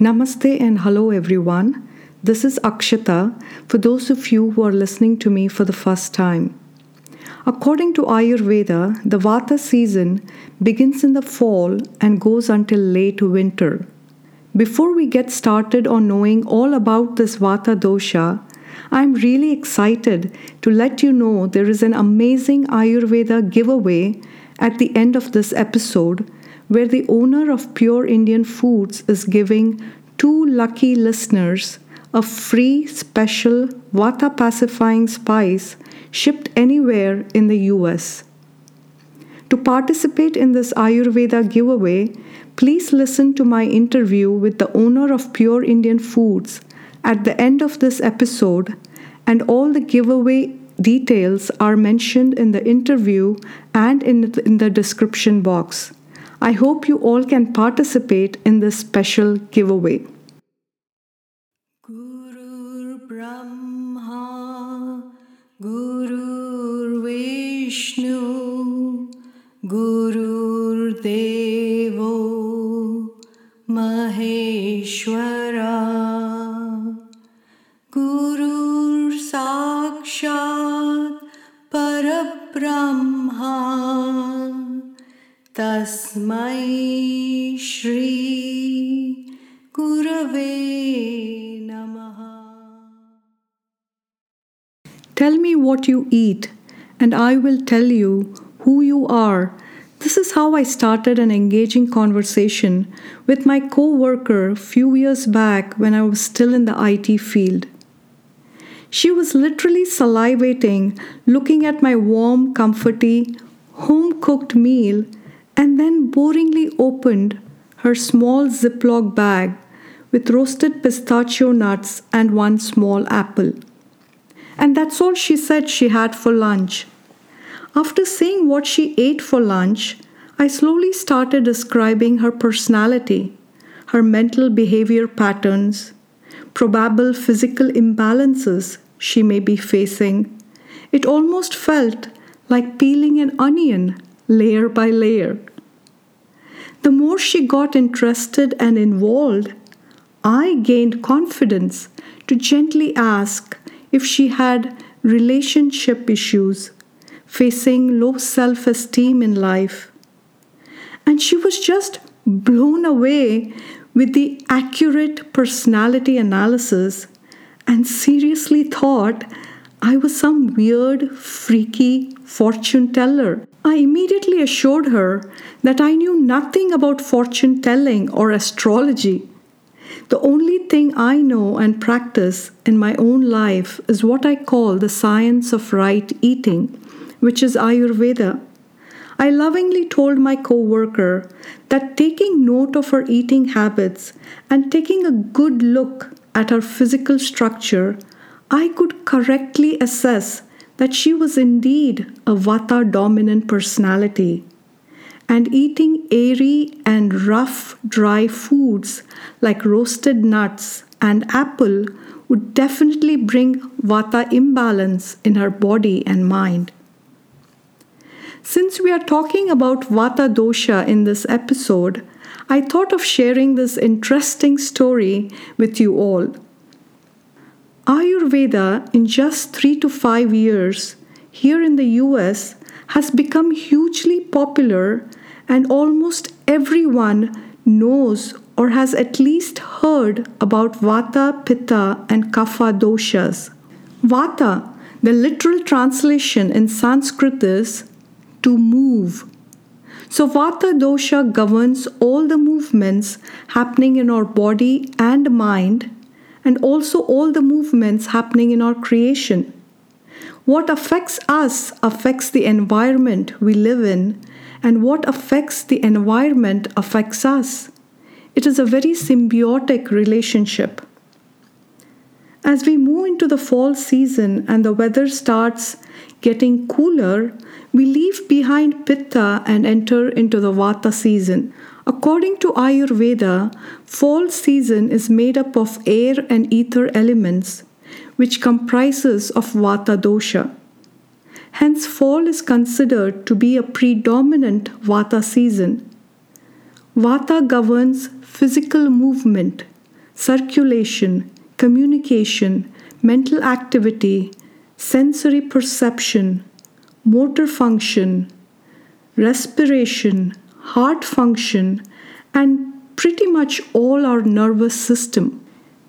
Namaste and hello everyone. This is Akshita for those of you who are listening to me for the first time. According to Ayurveda, the Vata season begins in the fall and goes until late winter. Before we get started on knowing all about this Vata dosha, I'm really excited to let you know there is an amazing Ayurveda giveaway at the end of this episode where the owner of Pure Indian Foods is giving two lucky listeners a free special Vata pacifying spice shipped anywhere in the US. To participate in this Ayurveda giveaway, please listen to my interview with the owner of Pure Indian Foods at the end of this episode, and all the giveaway details are mentioned in the interview and in the, in the description box. I hope you all can participate in this special giveaway. Guru Brahma, Guru Vishnu, Guru Devo, Maheshwara, Guru Sakshat Parabrahma. तस्मै श्री गुरवे नमः Tell me what you eat, and I will tell you who you are. This is how I started an engaging conversation with my co worker few years back when I was still in the IT field. She was literally salivating, looking at my warm, comforty, home cooked meal and then boringly opened her small Ziploc bag with roasted pistachio nuts and one small apple. And that's all she said she had for lunch. After saying what she ate for lunch, I slowly started describing her personality, her mental behavior patterns, probable physical imbalances she may be facing. It almost felt like peeling an onion layer by layer. The more she got interested and involved, I gained confidence to gently ask if she had relationship issues, facing low self esteem in life. And she was just blown away with the accurate personality analysis and seriously thought I was some weird, freaky fortune teller. I immediately assured her that I knew nothing about fortune telling or astrology. The only thing I know and practice in my own life is what I call the science of right eating, which is Ayurveda. I lovingly told my coworker that taking note of her eating habits and taking a good look at her physical structure, I could correctly assess that she was indeed a Vata dominant personality. And eating airy and rough, dry foods like roasted nuts and apple would definitely bring Vata imbalance in her body and mind. Since we are talking about Vata dosha in this episode, I thought of sharing this interesting story with you all. Ayurveda, in just three to five years, here in the US, has become hugely popular, and almost everyone knows or has at least heard about Vata, Pitta, and Kapha doshas. Vata, the literal translation in Sanskrit is to move. So, Vata dosha governs all the movements happening in our body and mind and also all the movements happening in our creation. What affects us affects the environment we live in, and what affects the environment affects us. It is a very symbiotic relationship. As we move into the fall season and the weather starts getting cooler, we leave behind Pitta and enter into the Vata season. According to Ayurveda, fall season is made up of air and ether elements, which comprises of Vata dosha. Hence, fall is considered to be a predominant Vata season. Vata governs physical movement, circulation, communication, mental activity, sensory perception, motor function, respiration, heart function, and pretty much all our nervous system.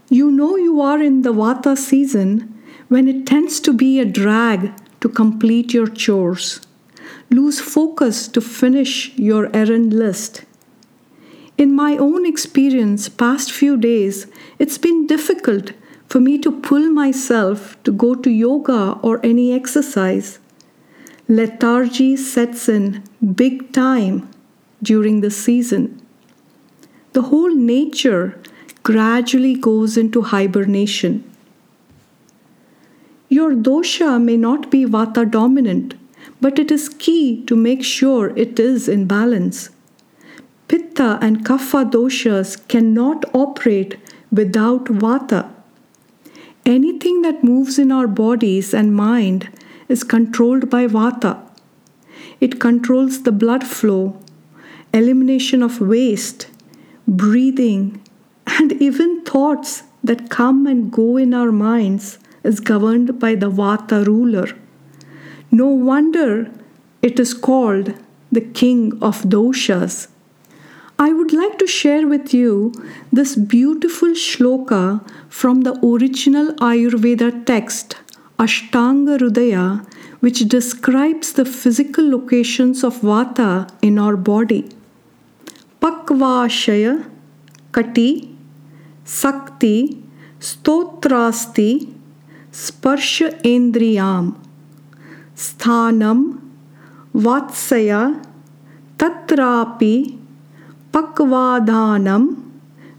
You know you are in the Vata season when it tends to be a drag to complete your chores. Lose focus to finish your errand list. In my own experience, past few days, it's been difficult for me to pull myself to go to yoga or any exercise. Lethargy sets in big time during the season. The whole nature gradually goes into hibernation. Your dosha may not be vata dominant, but it is key to make sure it is in balance. Pitta and kapha doshas cannot operate without vata. Anything that moves in our bodies and mind is controlled by vata. It controls the blood flow, elimination of waste, breathing, and even thoughts that come and go in our minds is governed by the vata ruler. No wonder it is called the king of doshas. I would like to share with you this beautiful shloka from the original Ayurveda text, Ashtanga Hridaya, which describes the physical locations of Vata in our body. Pakvashaya, Kati, Sakti, Stotrasti, Sparsha Endriyam, Sthanam, Vatsaya, Tatrapi, Pakvadhanam,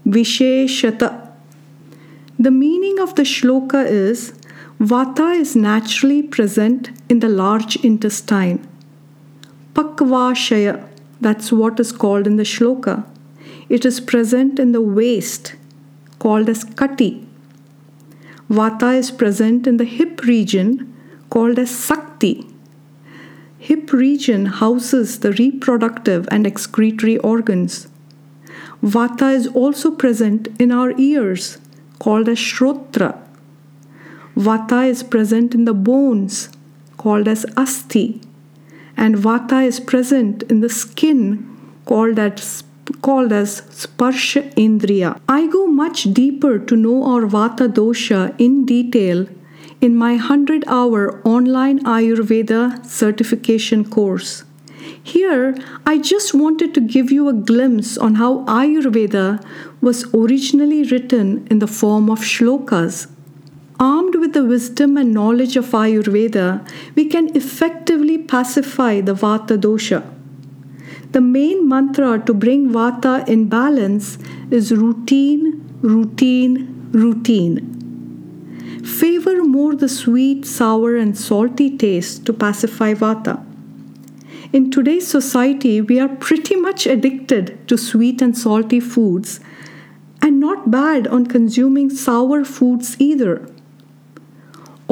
Visheshata. The meaning of the shloka is Vata is naturally present in the large intestine. Pakvashaya, that's what is called in the shloka. It is present in the waist, called as Kati. Vata is present in the hip region, called as Sakti. Hip region houses the reproductive and excretory organs. Vata is also present in our ears, called as Shrotra. Vata is present in the bones, called as Asti. And Vata is present in the skin, called as called as Sparsha Indriya. I go much deeper to know our Vata dosha in detail in my 100 hour online Ayurveda certification course. Here, I just wanted to give you a glimpse on how Ayurveda was originally written in the form of shlokas. Armed with the wisdom and knowledge of Ayurveda, we can effectively pacify the Vata dosha. The main mantra to bring Vata in balance is routine, routine, routine. Favor more the sweet, sour, and salty taste to pacify Vata. In today's society, we are pretty much addicted to sweet and salty foods, and not bad on consuming sour foods either.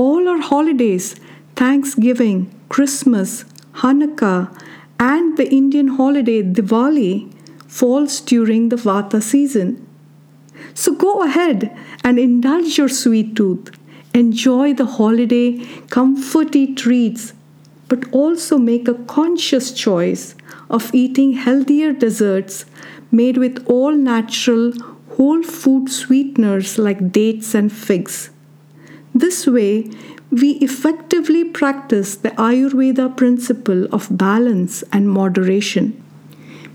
All our holidays, Thanksgiving, Christmas, Hanukkah, and the Indian holiday Diwali, falls during the Vata season. So go ahead and indulge your sweet tooth. Enjoy the holiday comforty treats but also make a conscious choice of eating healthier desserts made with all natural whole food sweeteners like dates and figs. This way, we effectively practice the Ayurveda principle of balance and moderation.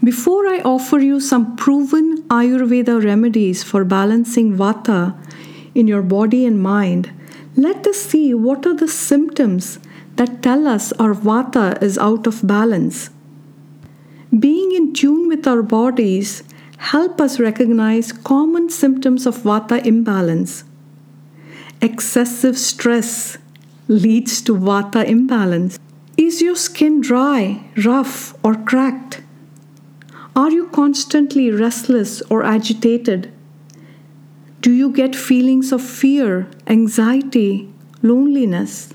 Before I offer you some proven Ayurveda remedies for balancing Vata in your body and mind, let us see what are the symptoms that tell us our vata is out of balance. Being in tune with our bodies help us recognize common symptoms of vata imbalance. Excessive stress leads to vata imbalance. Is your skin dry, rough, or cracked? Are you constantly restless or agitated? Do you get feelings of fear, anxiety, loneliness?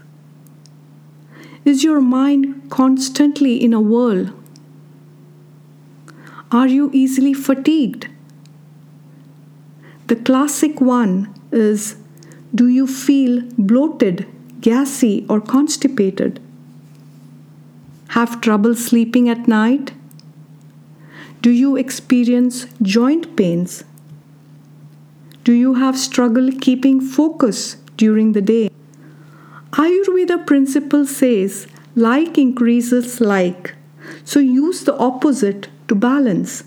Is your mind constantly in a whirl? Are you easily fatigued? The classic one is Do you feel bloated, gassy, or constipated? Have trouble sleeping at night? Do you experience joint pains? Do you have struggle keeping focus during the day? Ayurveda principle says like increases like. So use the opposite to balance.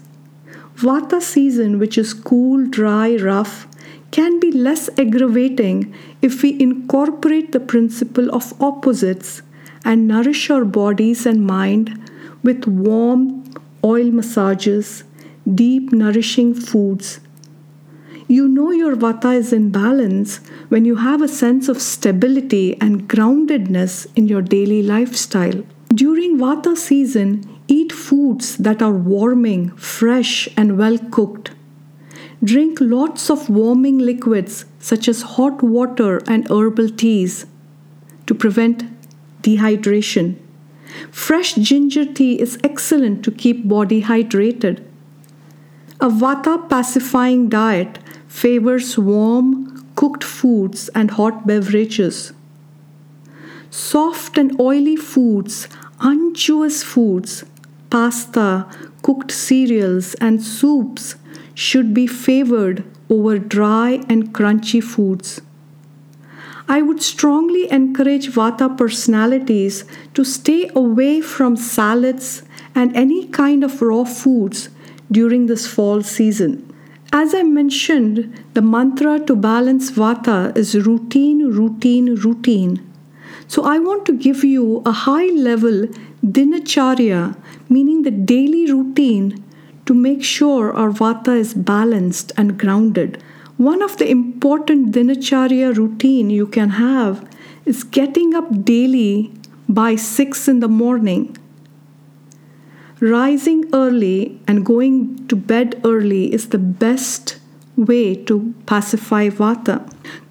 Vata season, which is cool, dry, rough, can be less aggravating if we incorporate the principle of opposites and nourish our bodies and mind with warm oil massages, deep, nourishing foods. You know your vata is in balance when you have a sense of stability and groundedness in your daily lifestyle. During vata season, eat foods that are warming, fresh, and well cooked. Drink lots of warming liquids such as hot water and herbal teas to prevent dehydration. Fresh ginger tea is excellent to keep body hydrated. A vata pacifying diet favors warm, cooked foods and hot beverages. Soft and oily foods, unctuous foods, pasta, cooked cereals, and soups should be favored over dry and crunchy foods. I would strongly encourage Vata personalities to stay away from salads and any kind of raw foods during this fall season. As I mentioned, the mantra to balance Vata is routine, routine, routine. So I want to give you a high level dinacharya, meaning the daily routine to make sure our Vata is balanced and grounded. One of the important dinacharya routine you can have is getting up daily by 6 in the morning. Rising early and going to bed early is the best way to pacify vata.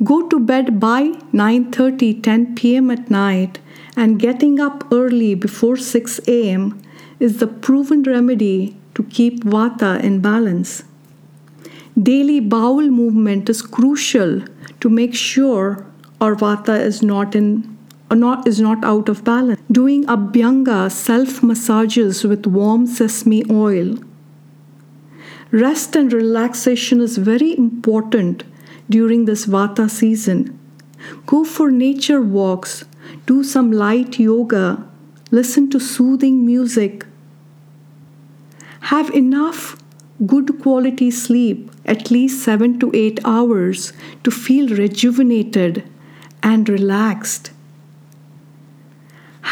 Go to bed by 9:30 10 p.m. at night and getting up early before 6 a.m. is the proven remedy to keep vata in balance. Daily bowel movement is crucial to make sure our vata is not in uh, not is not out of balance. Doing abhyanga self massages with warm sesame oil. Rest and relaxation is very important during this vata season. Go for nature walks, do some light yoga, listen to soothing music. Have enough good quality sleep, at least 7 to 8 hours, to feel rejuvenated and relaxed.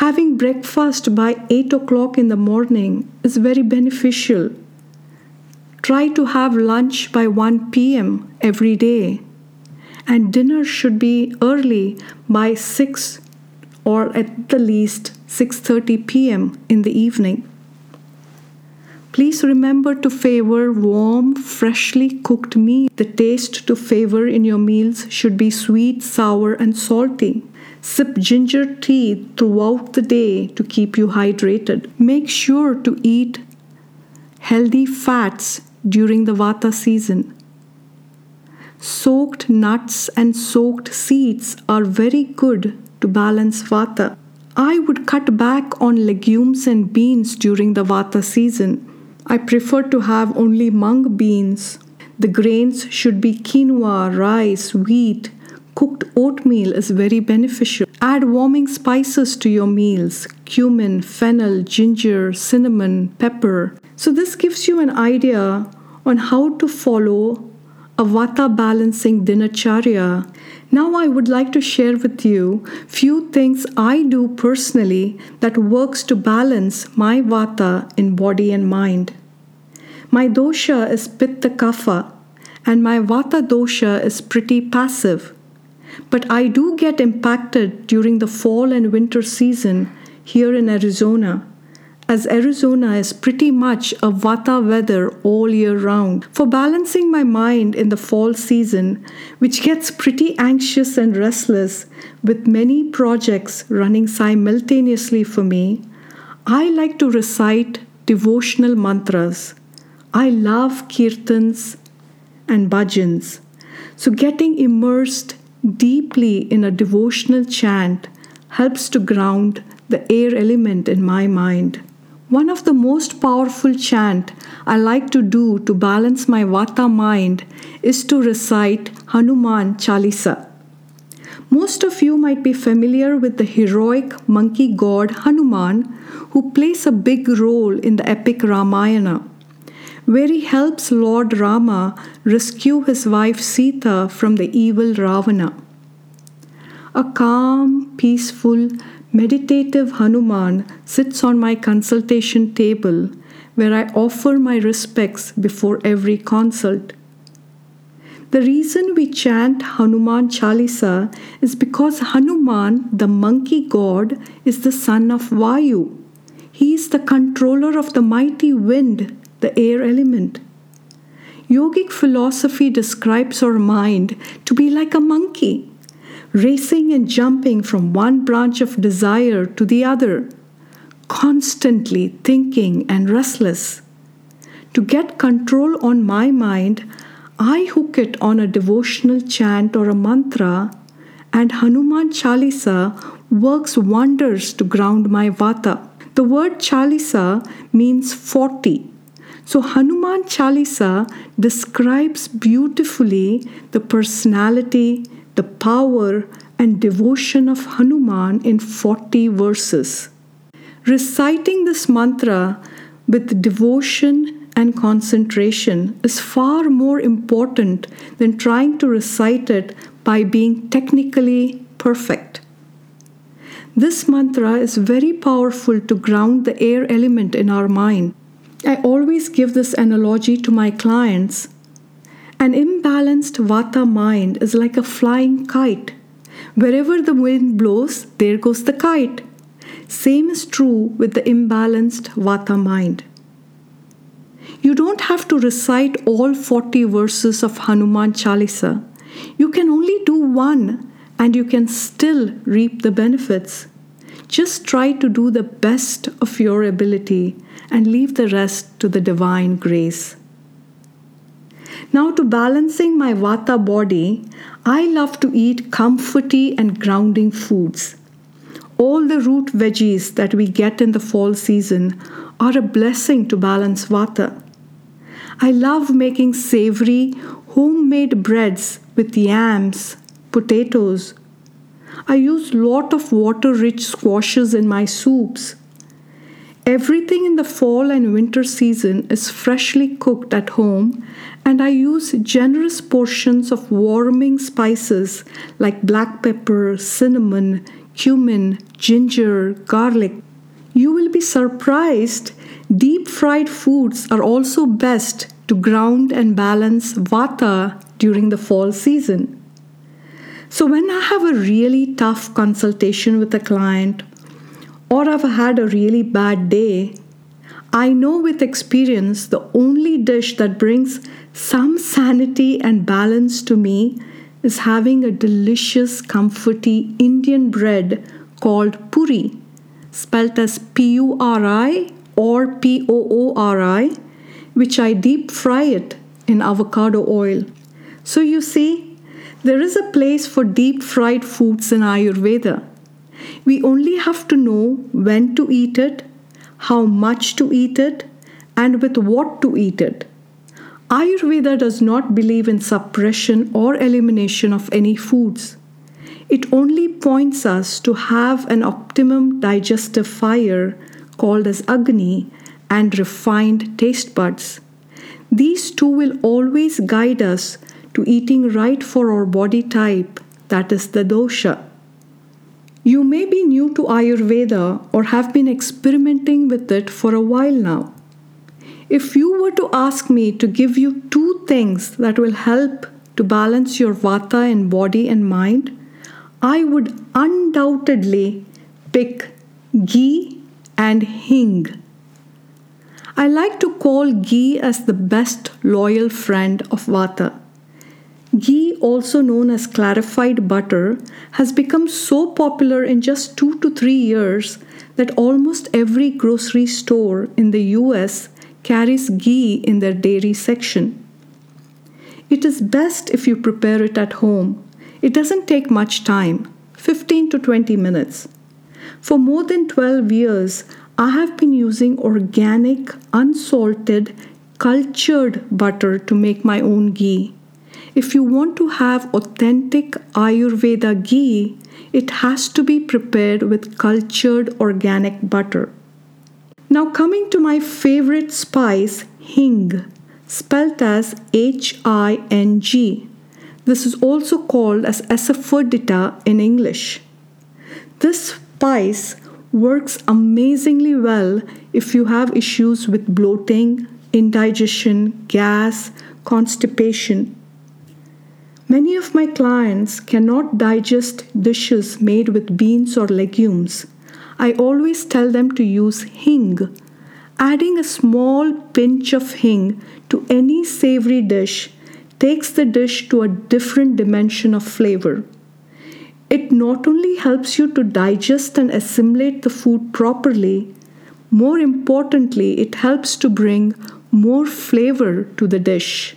Having breakfast by 8 o'clock in the morning is very beneficial. Try to have lunch by 1 pm every day, and dinner should be early by 6 or at the least 6:30 pm in the evening. Please remember to favor warm, freshly cooked meat. The taste to favor in your meals should be sweet, sour, and salty. Sip ginger tea throughout the day to keep you hydrated. Make sure to eat healthy fats during the Vata season. Soaked nuts and soaked seeds are very good to balance Vata. I would cut back on legumes and beans during the Vata season. I prefer to have only mung beans. The grains should be quinoa, rice, wheat. Cooked oatmeal is very beneficial. Add warming spices to your meals cumin, fennel, ginger, cinnamon, pepper. So, this gives you an idea on how to follow a vata balancing dinacharya. Now I would like to share with you few things I do personally that works to balance my vata in body and mind. My dosha is pitta kapha and my vata dosha is pretty passive. But I do get impacted during the fall and winter season here in Arizona as Arizona is pretty much a vata weather all year round. For balancing my mind in the fall season, which gets pretty anxious and restless with many projects running simultaneously for me, I like to recite devotional mantras. I love kirtans and bhajans. So, getting immersed deeply in a devotional chant helps to ground the air element in my mind. One of the most powerful chant I like to do to balance my vata mind is to recite Hanuman Chalisa. Most of you might be familiar with the heroic monkey god Hanuman, who plays a big role in the epic Ramayana where he helps Lord Rama rescue his wife Sita from the evil Ravana. A calm, peaceful, meditative Hanuman sits on my consultation table where I offer my respects before every consult. The reason we chant Hanuman Chalisa is because Hanuman, the monkey god, is the son of Vayu. He is the controller of the mighty wind the air element. Yogic philosophy describes our mind to be like a monkey, racing and jumping from one branch of desire to the other, constantly thinking and restless. To get control on my mind, I hook it on a devotional chant or a mantra, and Hanuman Chalisa works wonders to ground my vata. The word Chalisa means 40 so, Hanuman Chalisa describes beautifully the personality, the power, and devotion of Hanuman in 40 verses. Reciting this mantra with devotion and concentration is far more important than trying to recite it by being technically perfect. This mantra is very powerful to ground the air element in our mind. I always give this analogy to my clients. An imbalanced vata mind is like a flying kite. Wherever the wind blows, there goes the kite. Same is true with the imbalanced vata mind. You don't have to recite all 40 verses of Hanuman Chalisa. You can only do one and you can still reap the benefits. Just try to do the best of your ability and leave the rest to the divine grace. Now, to balancing my vata body, I love to eat comforty and grounding foods. All the root veggies that we get in the fall season are a blessing to balance vata. I love making savory, homemade breads with yams, potatoes, I use lot of water rich squashes in my soups. Everything in the fall and winter season is freshly cooked at home and I use generous portions of warming spices like black pepper, cinnamon, cumin, ginger, garlic. You will be surprised deep fried foods are also best to ground and balance vata during the fall season. So, when I have a really tough consultation with a client or I've had a really bad day, I know with experience the only dish that brings some sanity and balance to me is having a delicious, comforty Indian bread called puri, spelt as P U R I or P O O R I, which I deep fry it in avocado oil. So you see, there is a place for deep fried foods in Ayurveda. We only have to know when to eat it, how much to eat it, and with what to eat it. Ayurveda does not believe in suppression or elimination of any foods. It only points us to have an optimum digestive fire called as Agni and refined taste buds. These two will always guide us to eating right for our body type, that is the dosha. You may be new to Ayurveda or have been experimenting with it for a while now. If you were to ask me to give you two things that will help to balance your vata in body and mind, I would undoubtedly pick ghee and hing. I like to call ghee as the best loyal friend of vata. Ghee, also known as clarified butter, has become so popular in just two to three years that almost every grocery store in the US carries ghee in their dairy section. It is best if you prepare it at home. It doesn't take much time 15 to 20 minutes. For more than 12 years, I have been using organic, unsalted, cultured butter to make my own ghee. If you want to have authentic Ayurveda ghee, it has to be prepared with cultured organic butter. Now, coming to my favorite spice, hing, spelt as H I N G. This is also called as asafoetida in English. This spice works amazingly well if you have issues with bloating, indigestion, gas, constipation. Many of my clients cannot digest dishes made with beans or legumes. I always tell them to use hing. Adding a small pinch of hing to any savory dish takes the dish to a different dimension of flavor. It not only helps you to digest and assimilate the food properly, more importantly, it helps to bring more flavor to the dish.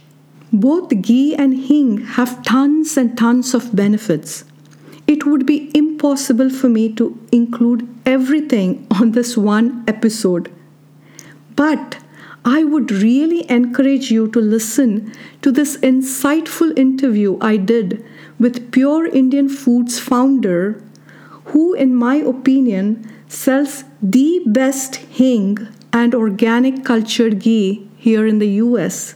Both ghee and hing have tons and tons of benefits. It would be impossible for me to include everything on this one episode. But I would really encourage you to listen to this insightful interview I did with Pure Indian Foods founder, who, in my opinion, sells the best hing and organic cultured ghee here in the US.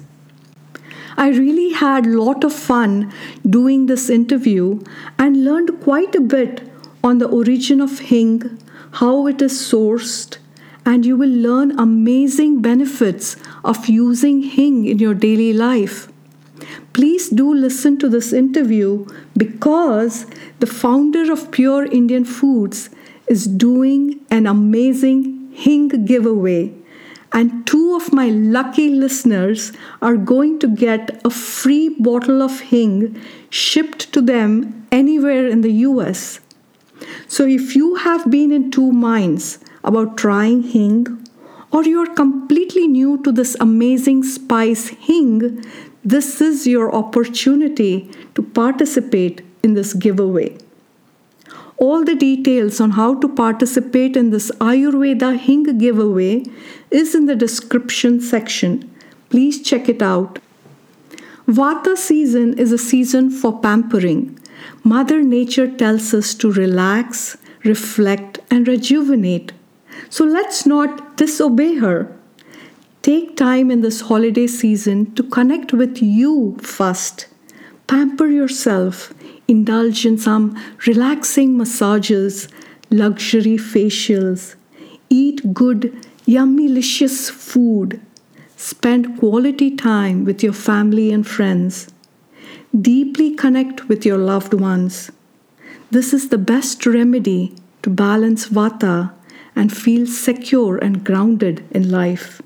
I really had a lot of fun doing this interview and learned quite a bit on the origin of hing, how it is sourced, and you will learn amazing benefits of using hing in your daily life. Please do listen to this interview because the founder of Pure Indian Foods is doing an amazing hing giveaway. And two of my lucky listeners are going to get a free bottle of hing shipped to them anywhere in the US. So if you have been in two minds, about trying hing, or you're completely new to this amazing spice hing, this is your opportunity to participate in this giveaway. All the details on how to participate in this Ayurveda Hing giveaway is in the description section. Please check it out. Vata season is a season for pampering. Mother Nature tells us to relax, reflect, and rejuvenate. So let's not disobey her. Take time in this holiday season to connect with you first. Pamper yourself, indulge in some relaxing massages, luxury facials, eat good, yummy, delicious food, spend quality time with your family and friends, deeply connect with your loved ones. This is the best remedy to balance vata and feel secure and grounded in life.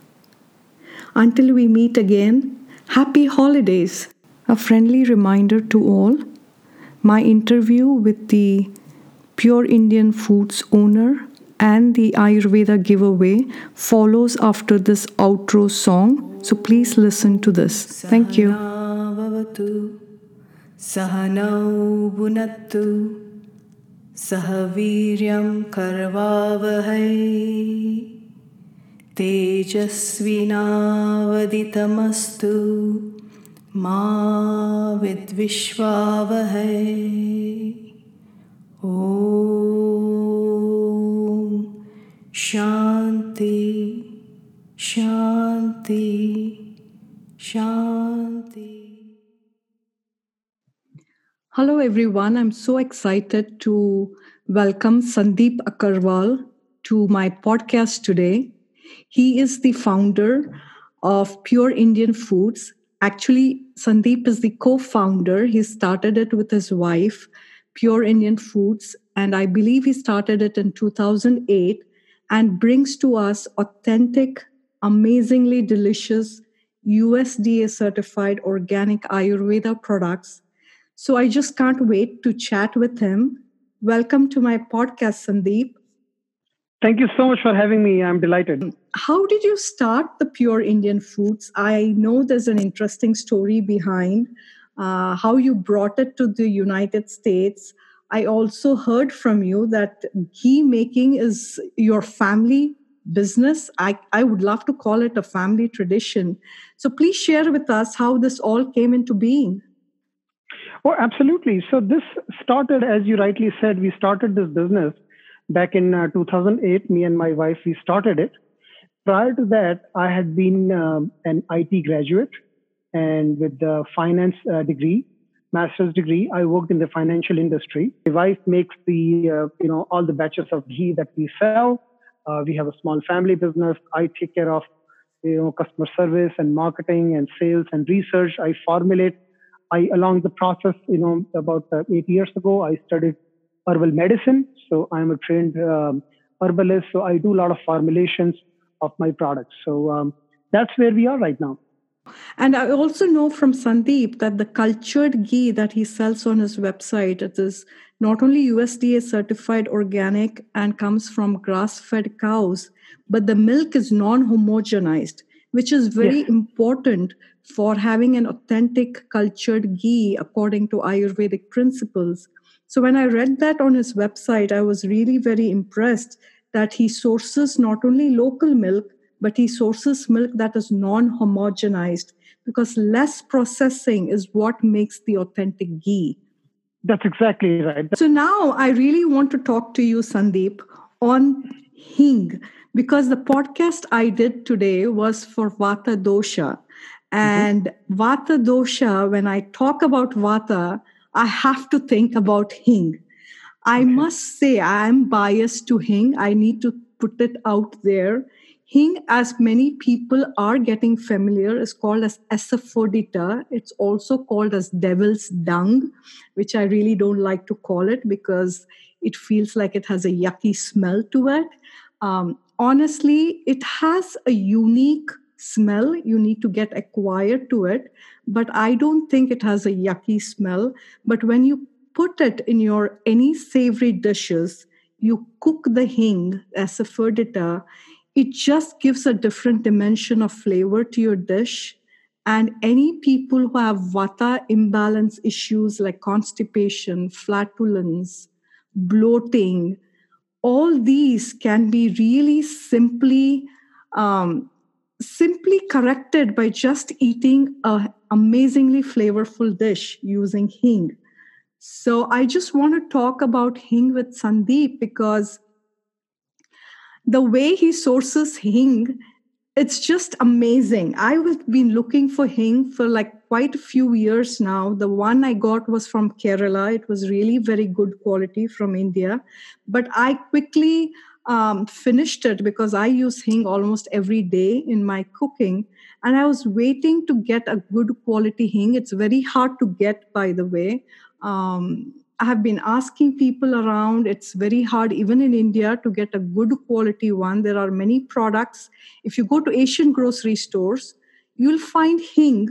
Until we meet again, happy holidays. A friendly reminder to all my interview with the Pure Indian Foods owner and the Ayurveda giveaway follows after this outro song. So please listen to this. Thank you. सह वीर्यं कर्वावहै तेजस्विनावदितमस्तु मा विद्विश्वावहै ॐ Shanti Shanti Shanti. Hello everyone, I'm so excited to welcome Sandeep Agarwal to my podcast today. He is the founder of Pure Indian Foods Actually, Sandeep is the co founder. He started it with his wife, Pure Indian Foods, and I believe he started it in 2008 and brings to us authentic, amazingly delicious USDA certified organic Ayurveda products so I just can't wait to chat with him. Welcome to my podcast, Sandeep. Thank you so much for having me. I'm delighted. How did you start the Pure Indian Foods? I know there's an interesting story behind uh, how you brought it to the United States. I also heard from you that ghee making is your family business. I, I would love to call it a family tradition. So please share with us how this all came into being. Oh, absolutely. So this started, as you rightly said, we started this business back in uh, 2008 me and my wife we started it. Prior to that i had been um, an it graduate and with the finance uh, degree master's degree i worked in the financial industry. My wife makes the uh, you know all the batches of ghee that we sell. Uh, we have a small family business. I take care of you know customer service and marketing and sales and research. I formulate. I along the process you know about uh, 8 years ago i studied herbal medicine. So I'm a trained um, herbalist. So I do a lot of formulations of my products. So um, that's where we are right now. And I also know from Sandeep that the cultured ghee that he sells on his website it is not only USDA certified organic and comes from grass-fed cows, but the milk is non-homogenized, which is very yes. important for having an authentic cultured ghee according to Ayurvedic principles. So when I read that on his website, I was really very impressed that he sources not only local milk, but he sources milk that is non homogenized because less processing is what makes the authentic ghee. That's exactly right. So now I really want to talk to you, Sandeep, on hing because the podcast I did today was for Vata dosha. Mm-hmm. And mm-hmm. Vata dosha, when I talk about Vata, I have to think about Hing. I okay. must say, I am biased to Hing. I need to put it out there. Hing, as many people are getting familiar, is called as asafoetida. It's also called as devil's dung, which I really don't like to call it because it feels like it has a yucky smell to it. Um, honestly, it has a unique smell. You need to get acquired to it. But I don't think it has a yucky smell. But when you put it in your any savory dishes, you cook the hing as a asafoetida, it just gives a different dimension of flavor to your dish. And any people who have vata imbalance issues like constipation, flatulence, bloating, all these can be really simply um, simply corrected by just eating a amazingly flavorful dish using hing. So I just want to talk about hing with Sandeep because the way he sources hing it's just amazing. I've been looking for hing for like quite a few years now. The one I got was from Kerala. It was really very good quality from India. But I quickly um, finished it because I use hing almost every day in my cooking. And I was waiting to get a good quality hing. It's very hard to get, by the way. Um, I have been asking people around. It's very hard, even in India, to get a good quality one. There are many products. If you go to Asian grocery stores, you'll find hing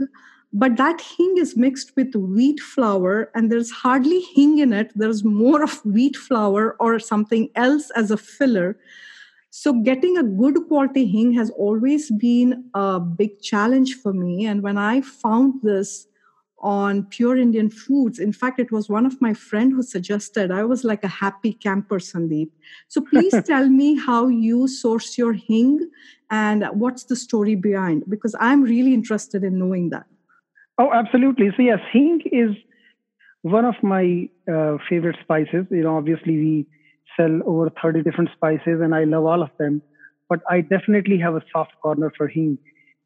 but that hing is mixed with wheat flour and there's hardly hing in it. There's more of wheat flour or something else as a filler. So getting a good quality hing has always been a big challenge for me. And when i found this on pure indian foods in fact it was one of my friend who suggested. I was like a happy camper sandeep. So please tell me how you source your hing and what's the story behind? Because i'm really interested in knowing that Oh, absolutely. So yes, hing is one of my uh, favorite spices. You know, obviously we sell over 30 different spices and I love all of them. But I definitely have a soft corner for hing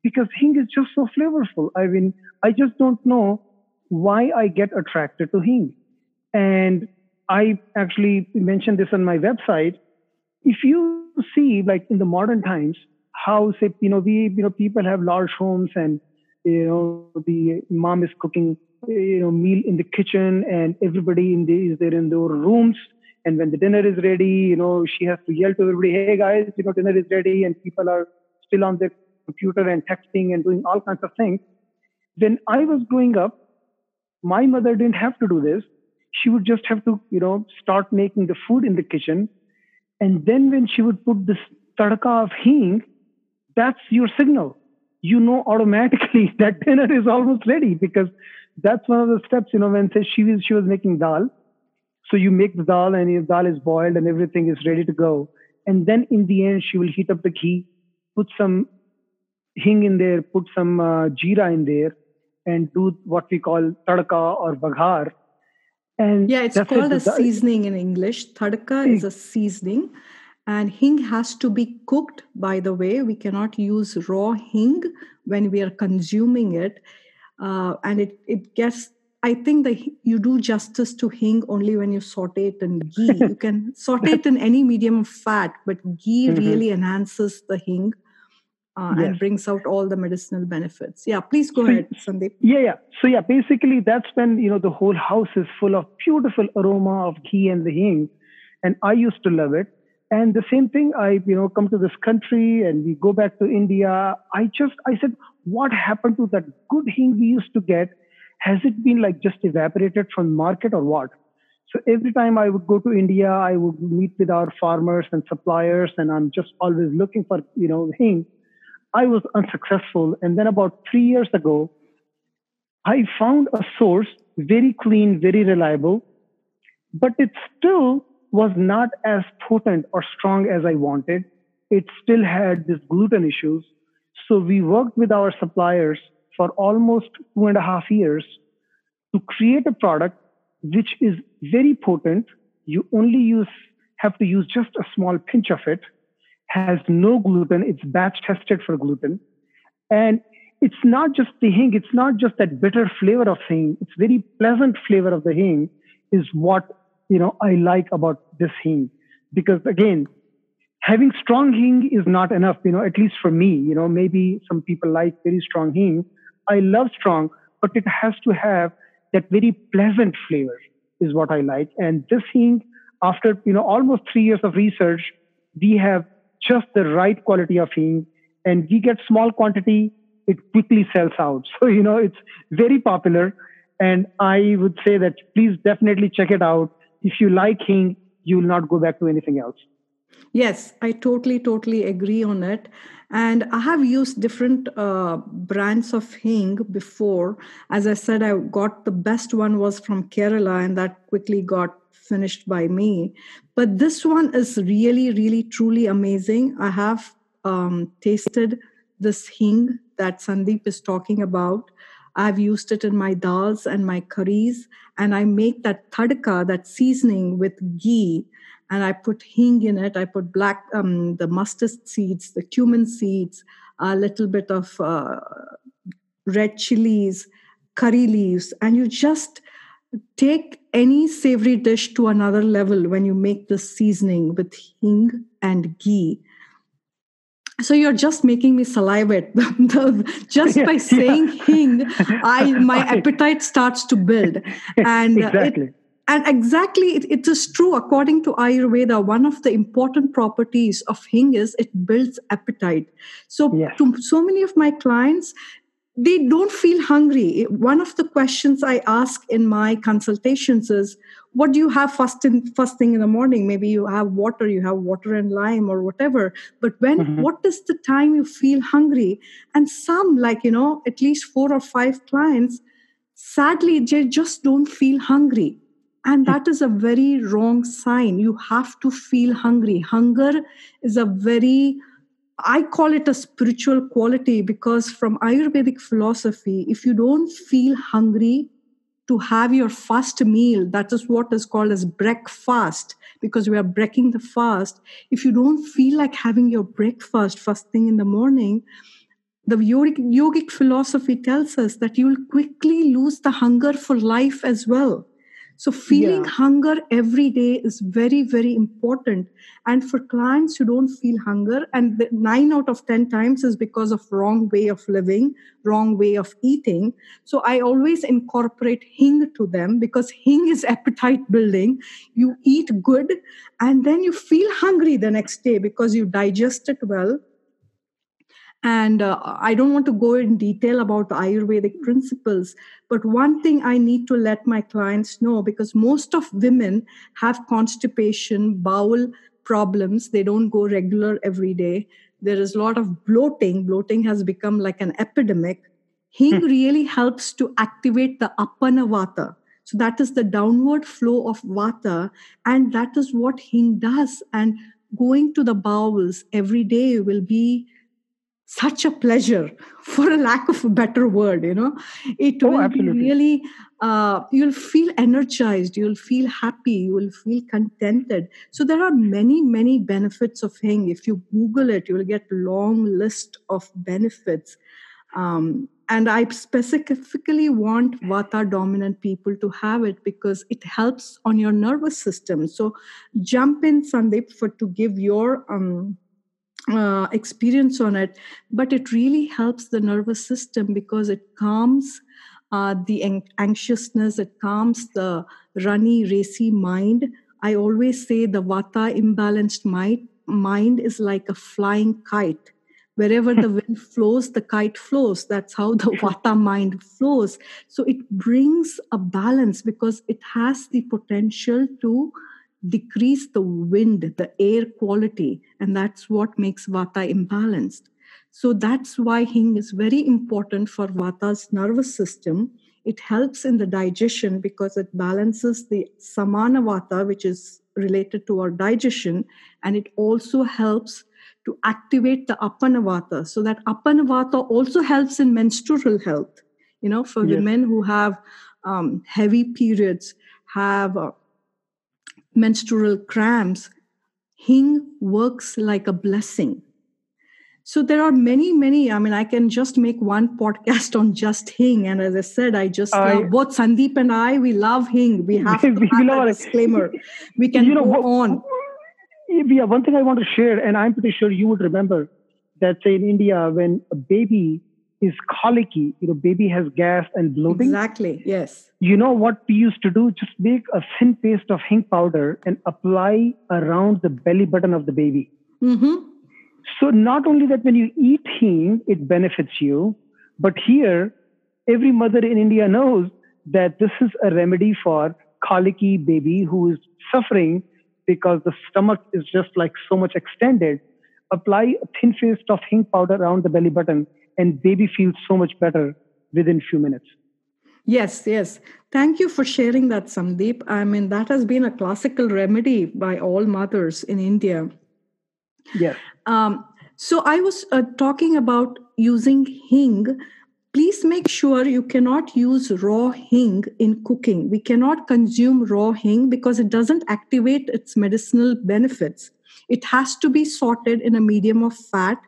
because hing is just so flavorful. I mean, I just don't know why I get attracted to hing. And I actually mentioned this on my website. If you see, like in the modern times, how say, you know, we, you know, people have large homes and you know the mom is cooking you know meal in the kitchen and everybody in the is there in their rooms. And when the dinner is ready you know she has to yell to everybody hey guys you know dinner is ready and people are still on their computer and texting and doing all kinds of things. When i was growing up my mother didn't have to do this. She would just have to you know start making the food in the kitchen. And then when she would put this tadka of hing, that's your signal. You know automatically that dinner is almost ready because that's one of the steps, you know, when say she was she was making dal. So you make the dal and your dal is boiled and everything is ready to go. And then in the end, she will heat up the ghee, put some hing in there, put some uh, jeera in there, and do what we call tadka or baghar. And yeah, it's called it. a seasoning in English. Tadka is a seasoning, and hing has to be cooked. By the way, we cannot use raw hing when we are consuming it, uh, and it it gets. I think that you do justice to hing only when you saute it in ghee. you can saute it in any medium of fat, but ghee mm-hmm. really enhances the hing uh, yes. and brings out all the medicinal benefits. Yeah, please go so, ahead, Sandeep. Yeah, yeah. So yeah, basically that's when you know the whole house is full of beautiful aroma of ghee and the hing, and I used to love it. And the same thing, I you know come to this country and we go back to India. I just I said, what happened to that good hing we used to get? Has it been like just evaporated from market or what? So every time I would go to India, I would meet with our farmers and suppliers, and I'm just always looking for you know hing I was unsuccessful. And then about three years ago, I found a source very clean, very reliable, but it still was not as potent or strong as I wanted. It still had these gluten issues. So we worked with our suppliers for almost two and a half years to create a product which is very potent. You only use have to use just a small pinch of it has no gluten. It's batch tested for gluten. And it's not just the hing, it's not just that bitter flavor of hing. It's very pleasant flavor of the hing is what, you know, I like about this hing. Because again, having strong hing is not enough, you know, at least for me, you know, maybe some people like very strong hing. I love strong, but it has to have that very pleasant flavor is what I like. And this hing, after, you know, almost three years of research, we have just the right quality of hing and we get small quantity it quickly sells out so you know it's very popular and i would say that please definitely check it out if you like hing you will not go back to anything else yes i totally totally agree on it and i have used different uh, brands of hing before as i said i got the best one was from kerala and that quickly got finished by me. But this one is really, really, truly amazing. I have um, tasted this hing that Sandeep is talking about. I've used it in my dals and my curries, and I make that tadka, that seasoning with ghee, and I put hing in it. I put black, um, the mustard seeds, the cumin seeds, a little bit of uh, red chilies, curry leaves, and you just take any savory dish to another level when you make the seasoning with hing and ghee so you're just making me salivate just by saying yeah. hing i my appetite starts to build and exactly. It, and exactly it, it is true according to ayurveda one of the important properties of hing is it builds appetite so yes. to so many of my clients they don't feel hungry. One of the questions I ask in my consultations is, what do you have first in first thing in the morning? Maybe you have water, you have water and lime or whatever. But when mm-hmm. what is the time you feel hungry? And some, like you know, at least four or five clients, sadly, they just don't feel hungry. And hmm. that is a very wrong sign. You have to feel hungry. Hunger is a very I call it a spiritual quality because from Ayurvedic philosophy, if you don't feel hungry to have your first meal, that is what is called as breakfast, because we are breaking the fast. If you don't feel like having your breakfast first thing in the morning, the yogic, yogic philosophy tells us that you will quickly lose the hunger for life as well. So, feeling yeah. hunger every day is very, very important. And for clients who don't feel hunger, and nine out of 10 times is because of wrong way of living, wrong way of eating. So, I always incorporate hing to them because hing is appetite building. You eat good, and then you feel hungry the next day because you digest it well and uh, I don't want to go in detail about the Ayurvedic principles, but one thing I need to let my clients know because most of women have constipation, bowel problems. They don't go regular every day. There is a lot of bloating. Bloating has become like an epidemic. Hing Hmm. really helps to activate the apana vata so that is the downward flow of vata and that is what hing does. And going to the bowels every day will be such a pleasure for a lack of a better word you know. It Oh, will be really uh, you'll feel energized you'll feel happy you will feel contented. So there are many many benefits of hing if you google it you will get long list of benefits. Um, and i specifically want vata dominant people to have it because it helps on your nervous system. So jump in sandeep for to give your um, uh, experience on it, but it really helps the nervous system because it calms uh, the an- anxiousness, it calms the runny, racy mind. I always say the vata imbalanced mind, mind is like a flying kite. Wherever the wind flows, the kite flows. That's how the vata mind flows. So it brings a balance because it has the potential to decrease the wind, the air quality, and that's what makes Vata imbalanced. So that's why Hing is very important for Vata's nervous system. It helps in the digestion because it balances the Samana Vata, which is related to our digestion, and it also helps to activate the Apana Vata. So that Apana Vata also helps in menstrual health. You know, for Yes. women who have um, heavy periods, have uh, menstrual cramps, Hing works like a blessing. So there are many, many. I mean, I can just make one podcast on just Hing. And as I said, I just I- love both Sandeep and I. We love Hing. We have to We have love a disclaimer. We can you know go on. Yeah, one thing I want to share, and I'm pretty sure you would remember that say in India when a baby is colicky, you know, baby has gas and bloating. Exactly. Yes. You know what we used to do? Just make a thin paste of hing powder and apply around the belly button of the baby. Mm-hmm. So not only that when you eat hing, it benefits you, but here, every mother in India knows that this is a remedy for colicky baby who is suffering because the stomach is just like so much extended. Apply a thin paste of hing powder around the belly button and baby feels so much better within few minutes. Yes, yes. Thank you for sharing that, Sandeep. I mean, that has been a classical remedy by all mothers in India. Yes. Um, so I was uh, talking about using hing. Please make sure you cannot use raw hing in cooking. We cannot consume raw hing because it doesn't activate its medicinal benefits. It has to be sorted in a medium of fat,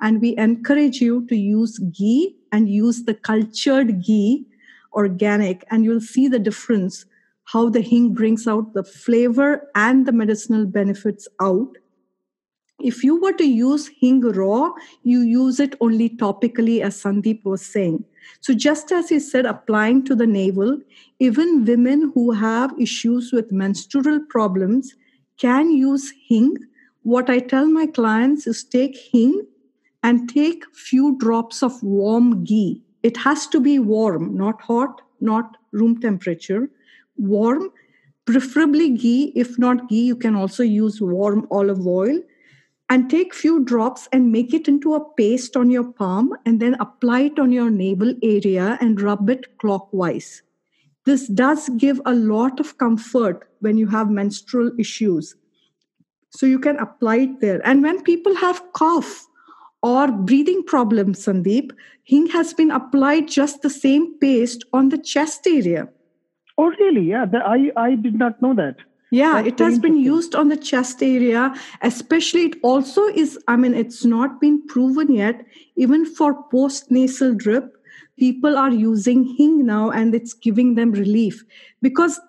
and we encourage you to use ghee and use the cultured ghee, organic, and you'll see the difference how the hing brings out the flavor and the medicinal benefits out if you were to use hing raw, you use it only topically, as Sandeep was saying. So, just as he said, applying to the navel, even women who have issues with menstrual problems can use hing. What I tell my clients is take hing and take few drops of warm ghee. It has to be warm, not hot, not room temperature. Warm, preferably ghee. If not ghee, you can also use warm olive oil and take few drops and make it into a paste on your palm and then apply it on your navel area and rub it clockwise this does give a lot of comfort when you have menstrual issues so you can apply it there and when people have cough or breathing problems sandeep hing has been applied just the same paste on the chest area Oh, really? Yeah. That, I, I did not know that. yeah, That's it has been used on the chest area, especially it also is, I mean, it's not been proven yet, even for post nasal drip, people are using hing now and it's giving them relief. Because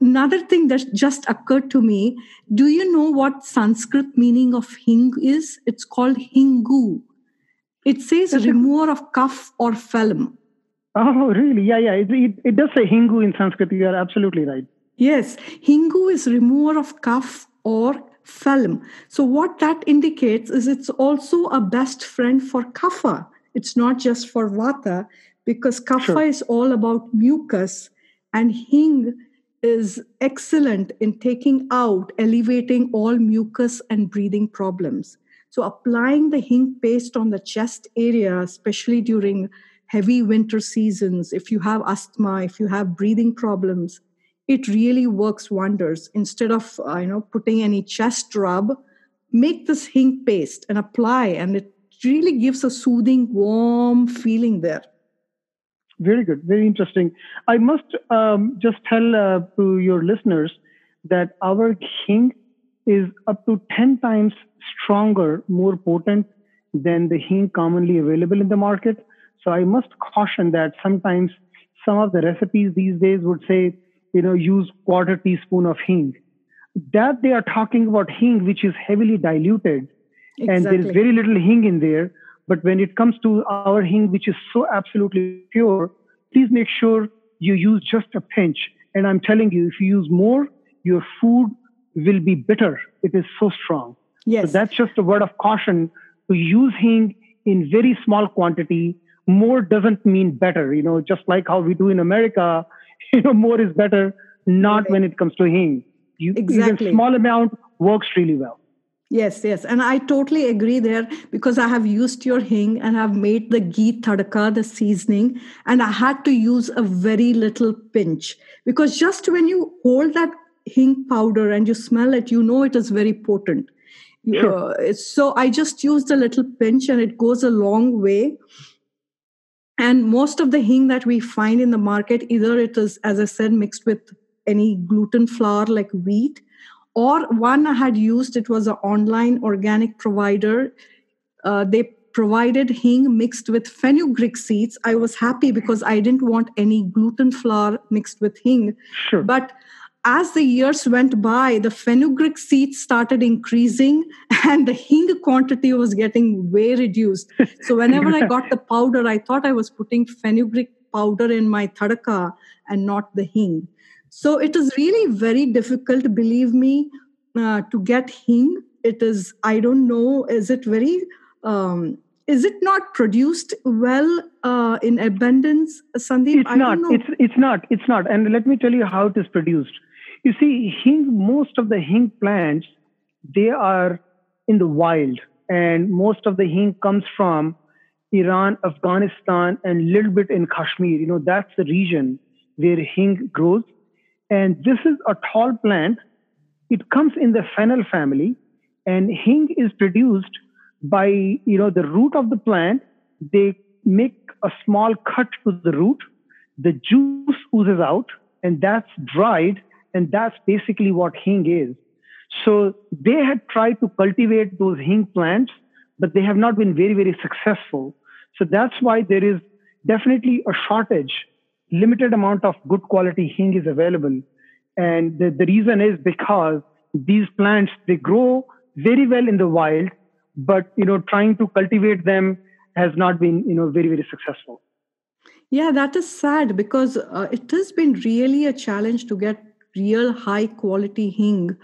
another thing that just occurred to me do you know what Sanskrit meaning of hing is? It's called hingu. It says remover of cough or phlegm. Oh, really? Yeah, yeah. It, it, it does say Hingu in Sanskrit. You are absolutely right. Yes, Hingu is remover of cough or phlegm. So what that indicates is it's also a best friend for kapha. It's not just for vata because kapha Sure. is all about mucus and hing is excellent in taking out, elevating all mucus and breathing problems. So, applying the hing paste on the chest area, especially during heavy winter seasons, if you have asthma, if you have breathing problems, it really works wonders. Instead of uh, you know putting any chest rub, make this hing paste and apply, and it really gives a soothing, warm feeling there. Very good, very interesting. I must um, just tell uh, to your listeners that our hing is up to 10 times stronger, more potent than the hing commonly available in the market. So I must caution that sometimes some of the recipes these days would say, you know, use quarter teaspoon of hing. That they are talking about hing, which is heavily diluted, exactly. and there is very little hing in there. But when it comes to our hing, which is so absolutely pure, please make sure you use just a pinch. And I'm telling you, if you use more, your food will be bitter. It is so strong. Yes. So that's just a word of caution to use hing in very small quantity. More doesn't mean better, you know, just like how we do in America, you know, more is better, not right. when it comes to hing. You, exactly. Even small amount works really well. Yes, yes. And I totally agree there because I have used your hing and I've made the ghee tadka, the seasoning, and I had to use a very little pinch because just when you hold that hing powder and you smell it, you know it is very potent. Sure. Uh, so I just used a little pinch and it goes a long way. And most of the hing that we find in the market, either it is, as I said, mixed with any gluten flour like wheat or one I had used, it was an online organic provider. Uh, they provided hing mixed with fenugreek seeds. I was happy because I didn't want any gluten flour mixed with hing. Sure. But as the years went by, the fenugreek seeds started increasing and the hing quantity was getting way reduced. So whenever I got the powder, I thought I was putting fenugreek powder in my tadka and not the hing. So it is really very difficult, believe me, uh, to get hing. It is, I don't know, is it very, um, is it not produced well uh, in abundance, Sandeep? It's not. It's it's not. It's not. And let me tell you how it is produced. You see, hing. Most of the hing plants, they are in the wild, and most of the hing comes from Iran, Afghanistan, and a little bit in Kashmir. You know, that's the region where hing grows. And this is a tall plant. It comes in the fennel family, and hing is produced by you know the root of the plant. They make a small cut to the root. The juice oozes out, and that's dried, and that's basically what hing is. So they had tried to cultivate those hing plants, but they have not been very, very successful. So that's why there is definitely a shortage limited amount of good quality hing is available. And the, the reason is because these plants, they grow very well in the wild, but, you know, trying to cultivate them has not been, you know, very, very successful. Yeah, that is sad because uh, it has been really a challenge to get real high quality hing.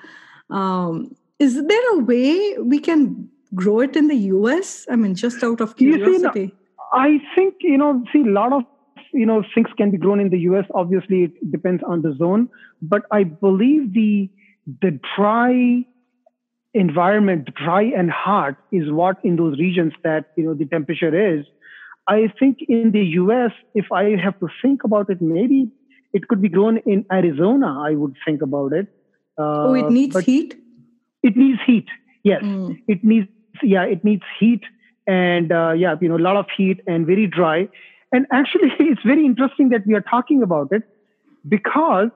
Um, is there a way we can grow it in the US? I mean, just out of curiosity. See, I think, you know, see, a lot of you know things can be grown in the US. Obviously, it depends on the zone, but I believe the the dry environment, dry and hot, is what in those regions that you know the temperature is. I think in the US, if I have to think about it, maybe it could be grown in Arizona. I would think about it. Uh, oh, it needs heat. It needs heat. Yes, mm. it needs. Yeah, it needs heat, and uh, yeah, you know, a lot of heat and very dry. And actually, it's very interesting that we are talking about it because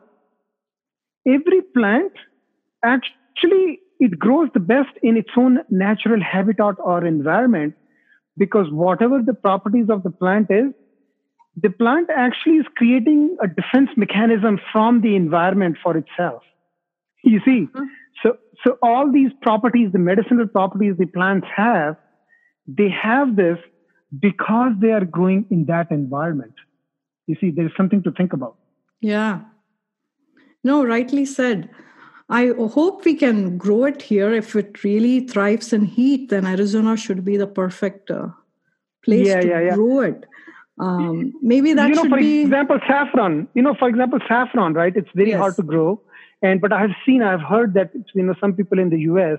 every plant actually it grows the best in its own natural habitat or environment because whatever the properties of the plant is the plant actually is creating a defense mechanism from the environment for itself you see mm-hmm. so so all these properties the medicinal properties the plants have they have this because they are growing in that environment. You see, there is something to think about. Yeah. No, rightly said. I hope we can grow it here. If it really thrives in heat, then Arizona should be the perfect uh, place yeah, to yeah, yeah. grow it. um, maybe that you know, should for be example, saffron. You know, for example, saffron, right? It's very Yes. hard to grow, and but I have seen, I've heard that you know some people in the U.S.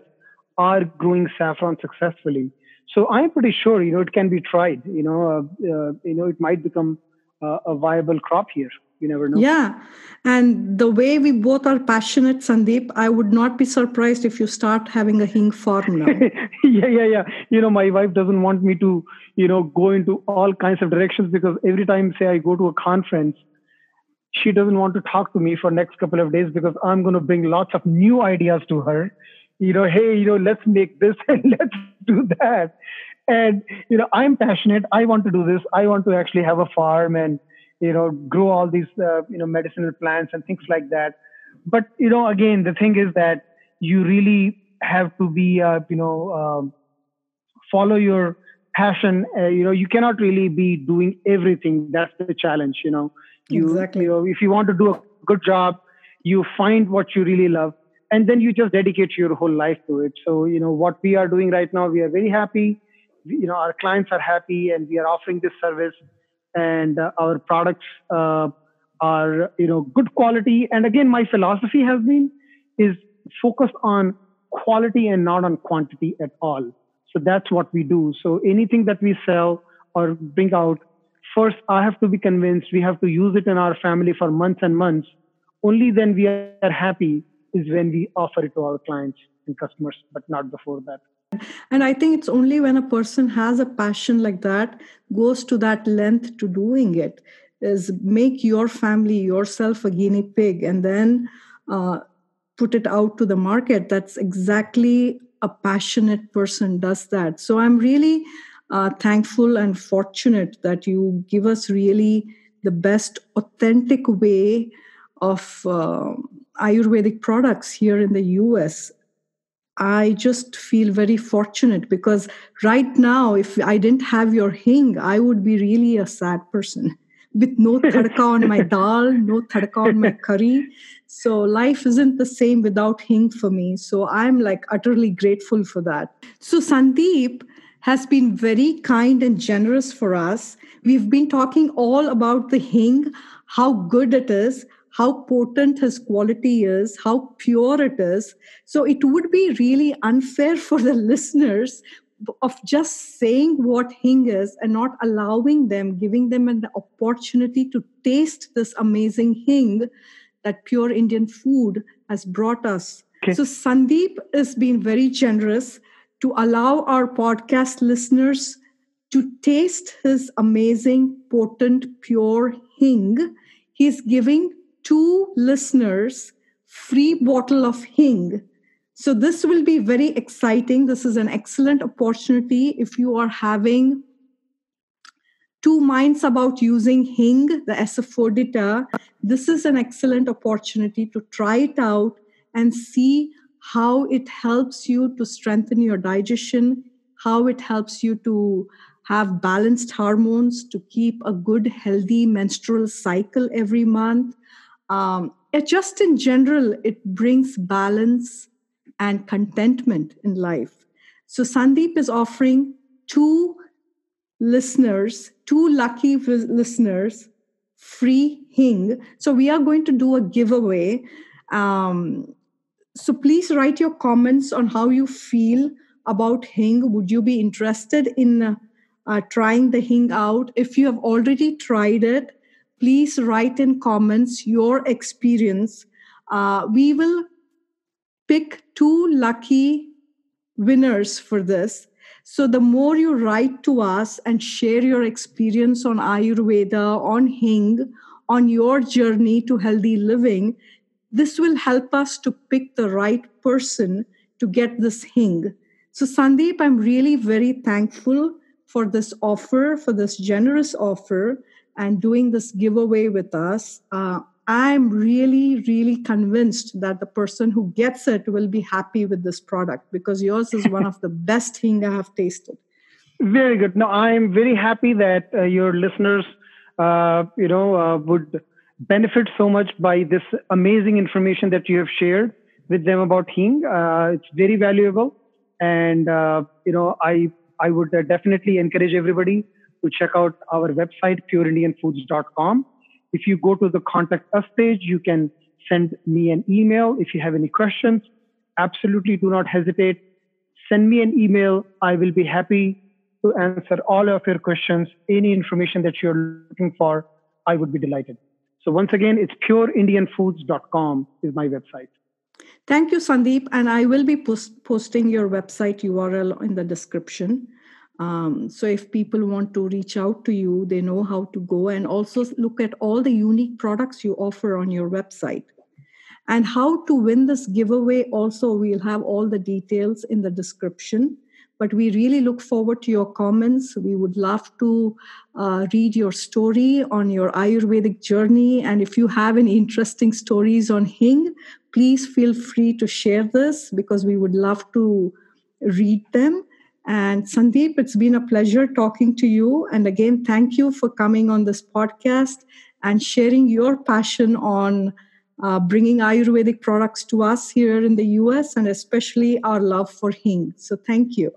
are growing saffron successfully. So I'm pretty sure you know it can be tried. You know, uh, uh, you know, it might become uh, a viable crop here. You never know. Yeah. And the way we both are passionate, Sandeep, I would not be surprised if you start having a hing farm now. yeah, yeah, yeah. You know, my wife doesn't want me to, you know, go into all kinds of directions because every time, say, I go to a conference, she doesn't want to talk to me for next couple of days because I'm going to bring lots of new ideas to her. You know, hey, you know, let's make this and let's do that. And you know, I'm passionate. I want to do this. I want to actually have a farm and you know grow all these uh, you know medicinal plants and things like that. But you know, again, the thing is that you really have to be uh, you know um, follow your passion. Uh, you know, you cannot really be doing everything. That's the challenge. You know, you, Exactly. you know, if you want to do a good job, you find what you really love, and then you just dedicate your whole life to it. So, you know, what we are doing right now, we are very happy. You know, our clients are happy, and we are offering this service, and uh, our products uh, are you know good quality. And again, my philosophy has been is focused on quality and not on quantity at all. So that's what we do. So anything that we sell or bring out, first I have to be convinced we have to use it in our family for months and months. Only then we are happy is when we offer it to our clients and customers, but not before that. And I think it's only when a person has a passion like that, goes to that length to doing it, is make your family, yourself a guinea pig, and then uh, put it out to the market. That's exactly a passionate person does that. So I'm really uh, thankful and fortunate that you give us really the best authentic way of uh, Ayurvedic products here in the US. I just feel very fortunate because right now, if I didn't have your hing, I would be really a sad person with no tadka on my dal, no tadka on my curry. So life isn't the same without hing for me. So I'm like utterly grateful for that. So Sandeep has been very kind and generous for us. We've been talking all about the hing, how good it is, how potent his quality is, how pure it is. So it would be really unfair for the listeners of just saying what hing is and not allowing them, giving them an opportunity to taste this amazing hing that pure Indian food has brought us. Okay. So Sandeep has been very generous to allow our podcast listeners to taste his amazing, potent, pure hing. He's giving two listeners free bottle of hing. So this will be very exciting. This is an excellent opportunity if you are having two minds about using hing, the asafoetida. This is an excellent opportunity to try it out and see how it helps you to strengthen your digestion, how it helps you to have balanced hormones, to keep a good, healthy menstrual cycle every month. Um, it just in general, it brings balance and contentment in life. So, Sandeep is offering two listeners, two lucky listeners, free hing. So, we are going to do a giveaway. Um, so, please write your comments on how you feel about hing. Would you be interested in uh, uh, trying the hing out? If you have already tried it, please write in comments your experience. Uh, we will pick two lucky winners for this. So, the more you write to us and share your experience on Ayurveda, on Hing, on your journey to healthy living, this will help us to pick the right person to get this Hing. So, Sandeep, I'm really very thankful for this offer, for this generous offer, and doing this giveaway with us. Uh, I'm really, really convinced that the person who gets it will be happy with this product because yours is one of the best thing I have tasted. Very good. No, I am very happy that uh, your listeners, uh, you know, uh, would benefit so much by this amazing information that you have shared with them about Hing. Uh, it's very valuable, and uh, you know, I I would uh, definitely encourage everybody to check out our website, pureindianfoods.com. If you go to the contact us page, you can send me an email if you have any questions. Absolutely do not hesitate. Send me an email. I will be happy to answer all of your questions. Any information that you're looking for, I would be delighted. So once again, it's pureindianfoods.com is my website. Thank you, Sandeep. And I will be post- posting your website URL in the description. Um, so if people want to reach out to you, they know how to go and also look at all the unique products you offer on your website. And how to win this giveaway, also, we'll have all the details in the description. But we really look forward to your comments. We would love to uh, read your story on your Ayurvedic journey. And if you have any interesting stories on Hing, please feel free to share this because we would love to read them. And Sandeep, it's been a pleasure talking to you. And again, thank you for coming on this podcast and sharing your passion on uh, bringing Ayurvedic products to us here in the US and especially our love for Hing. So thank you.